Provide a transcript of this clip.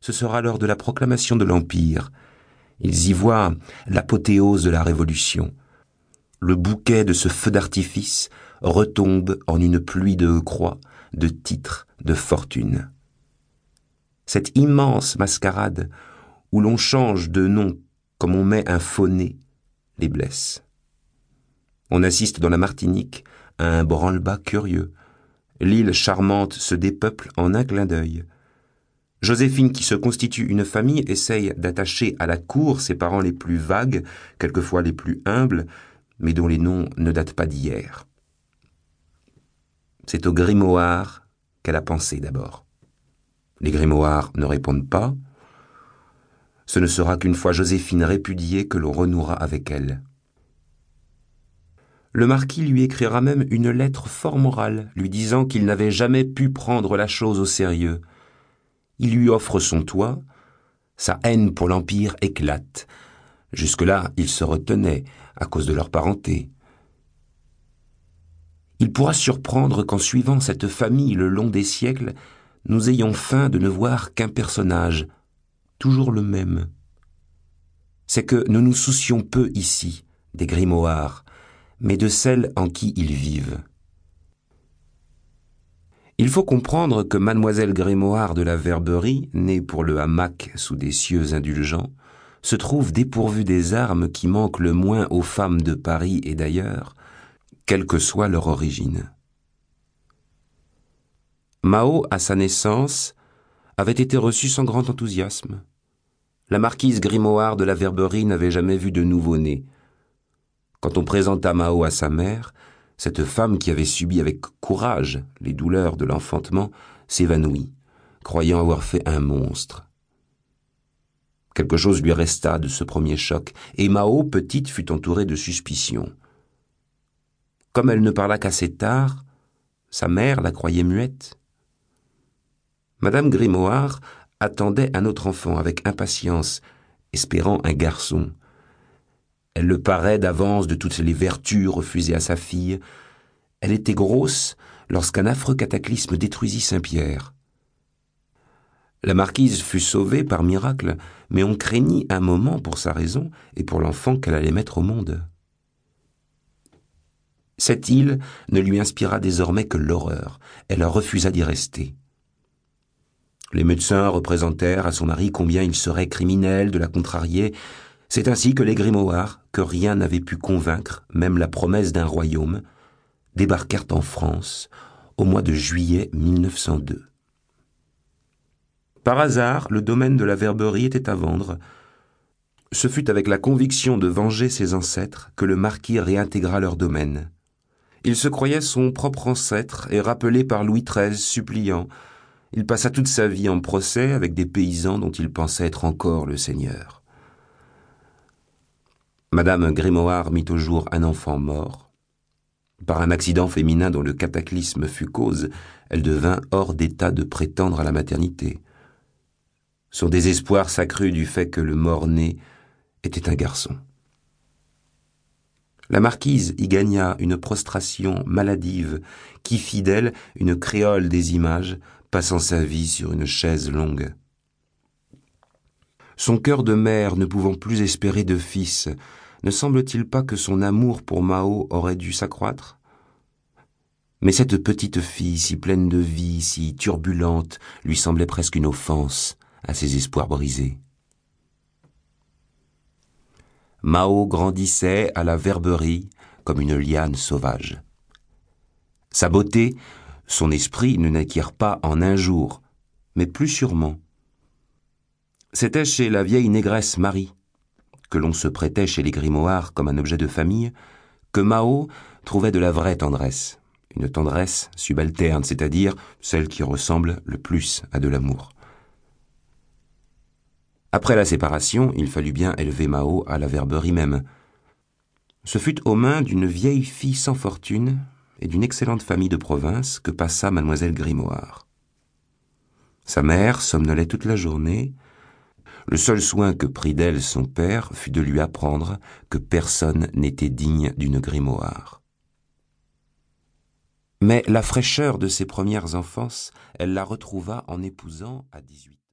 ce sera lors de la proclamation de l'Empire. Ils y voient l'apothéose de la Révolution. Le bouquet de ce feu d'artifice retombe en une pluie de croix, de titres, de fortune. Cette immense mascarade où l'on change de nom comme on met un faux nez les blesse. On assiste dans la Martinique à un branle-bas curieux. L'île charmante se dépeuple en un clin d'œil. Joséphine, qui se constitue une famille, essaye d'attacher à la cour ses parents les plus vagues, quelquefois les plus humbles, mais dont les noms ne datent pas d'hier. C'est au grimoire qu'elle a pensé d'abord. Les grimoires ne répondent pas. Ce ne sera qu'une fois Joséphine répudiée que l'on renouera avec elle. Le marquis lui écrira même une lettre fort morale, lui disant qu'il n'avait jamais pu prendre la chose au sérieux. Il lui offre son toit, sa haine pour l'Empire éclate. Jusque-là, il se retenait, à cause de leur parenté. Il pourra surprendre qu'en suivant cette famille le long des siècles, nous ayons faim de ne voir qu'un personnage, toujours le même. C'est que nous nous soucions peu ici des grimoires, mais de celles en qui ils vivent. Il faut comprendre que mademoiselle Grimoire de la Verberie, née pour le hamac sous des cieux indulgents, se trouve dépourvue des armes qui manquent le moins aux femmes de Paris et d'ailleurs, quelle que soit leur origine. Mao, à sa naissance, avait été reçu sans grand enthousiasme. La marquise Grimoire de la Verberie n'avait jamais vu de nouveau-né. Quand on présenta Mao à sa mère, cette femme qui avait subi avec courage les douleurs de l'enfantement s'évanouit, croyant avoir fait un monstre. Quelque chose lui resta de ce premier choc, et Mao, petite, fut entourée de suspicions. Comme elle ne parla qu'assez tard, sa mère la croyait muette. Madame Grimoire attendait un autre enfant avec impatience, espérant un garçon. Elle le paraît d'avance de toutes les vertus refusées à sa fille. Elle était grosse lorsqu'un affreux cataclysme détruisit Saint-Pierre. La marquise fut sauvée par miracle, mais on craignit un moment pour sa raison et pour l'enfant qu'elle allait mettre au monde. Cette île ne lui inspira désormais que l'horreur. Elle refusa d'y rester. Les médecins représentèrent à son mari combien il serait criminel de la contrarier. C'est ainsi que les grimoires, que rien n'avait pu convaincre, même la promesse d'un royaume, débarquèrent en France au mois de juillet 1902. Par hasard, le domaine de la Verberie était à vendre. Ce fut avec la conviction de venger ses ancêtres que le marquis réintégra leur domaine. Il se croyait son propre ancêtre et rappelé par Louis XIII suppliant. Il passa toute sa vie en procès avec des paysans dont il pensait être encore le seigneur. Madame Grimoire mit au jour un enfant mort. Par un accident féminin dont le cataclysme fut cause, elle devint hors d'état de prétendre à la maternité. Son désespoir s'accrut du fait que le mort-né était un garçon. La marquise y gagna une prostration maladive qui fit d'elle une créole des images, passant sa vie sur une chaise longue. Son cœur de mère ne pouvant plus espérer de fils, ne semble-t-il pas que son amour pour Mao aurait dû s'accroître? Mais cette petite fille, si pleine de vie, si turbulente, lui semblait presque une offense à ses espoirs brisés. Mao grandissait à la verberie comme une liane sauvage. Sa beauté, son esprit ne naquirent pas en un jour, mais plus sûrement. C'était chez la vieille négresse Marie, que l'on se prêtait chez les grimoires comme un objet de famille, que Mao trouvait de la vraie tendresse, une tendresse subalterne, c'est-à-dire celle qui ressemble le plus à de l'amour. Après la séparation, il fallut bien élever Mao à la verberie même. Ce fut aux mains d'une vieille fille sans fortune et d'une excellente famille de province que passa mademoiselle Grimoire. Sa mère somnolait toute la journée. Le seul soin que prit d'elle son père fut de lui apprendre que personne n'était digne d'une grimoire. Mais la fraîcheur de ses premières enfances, elle la retrouva en épousant à dix-huit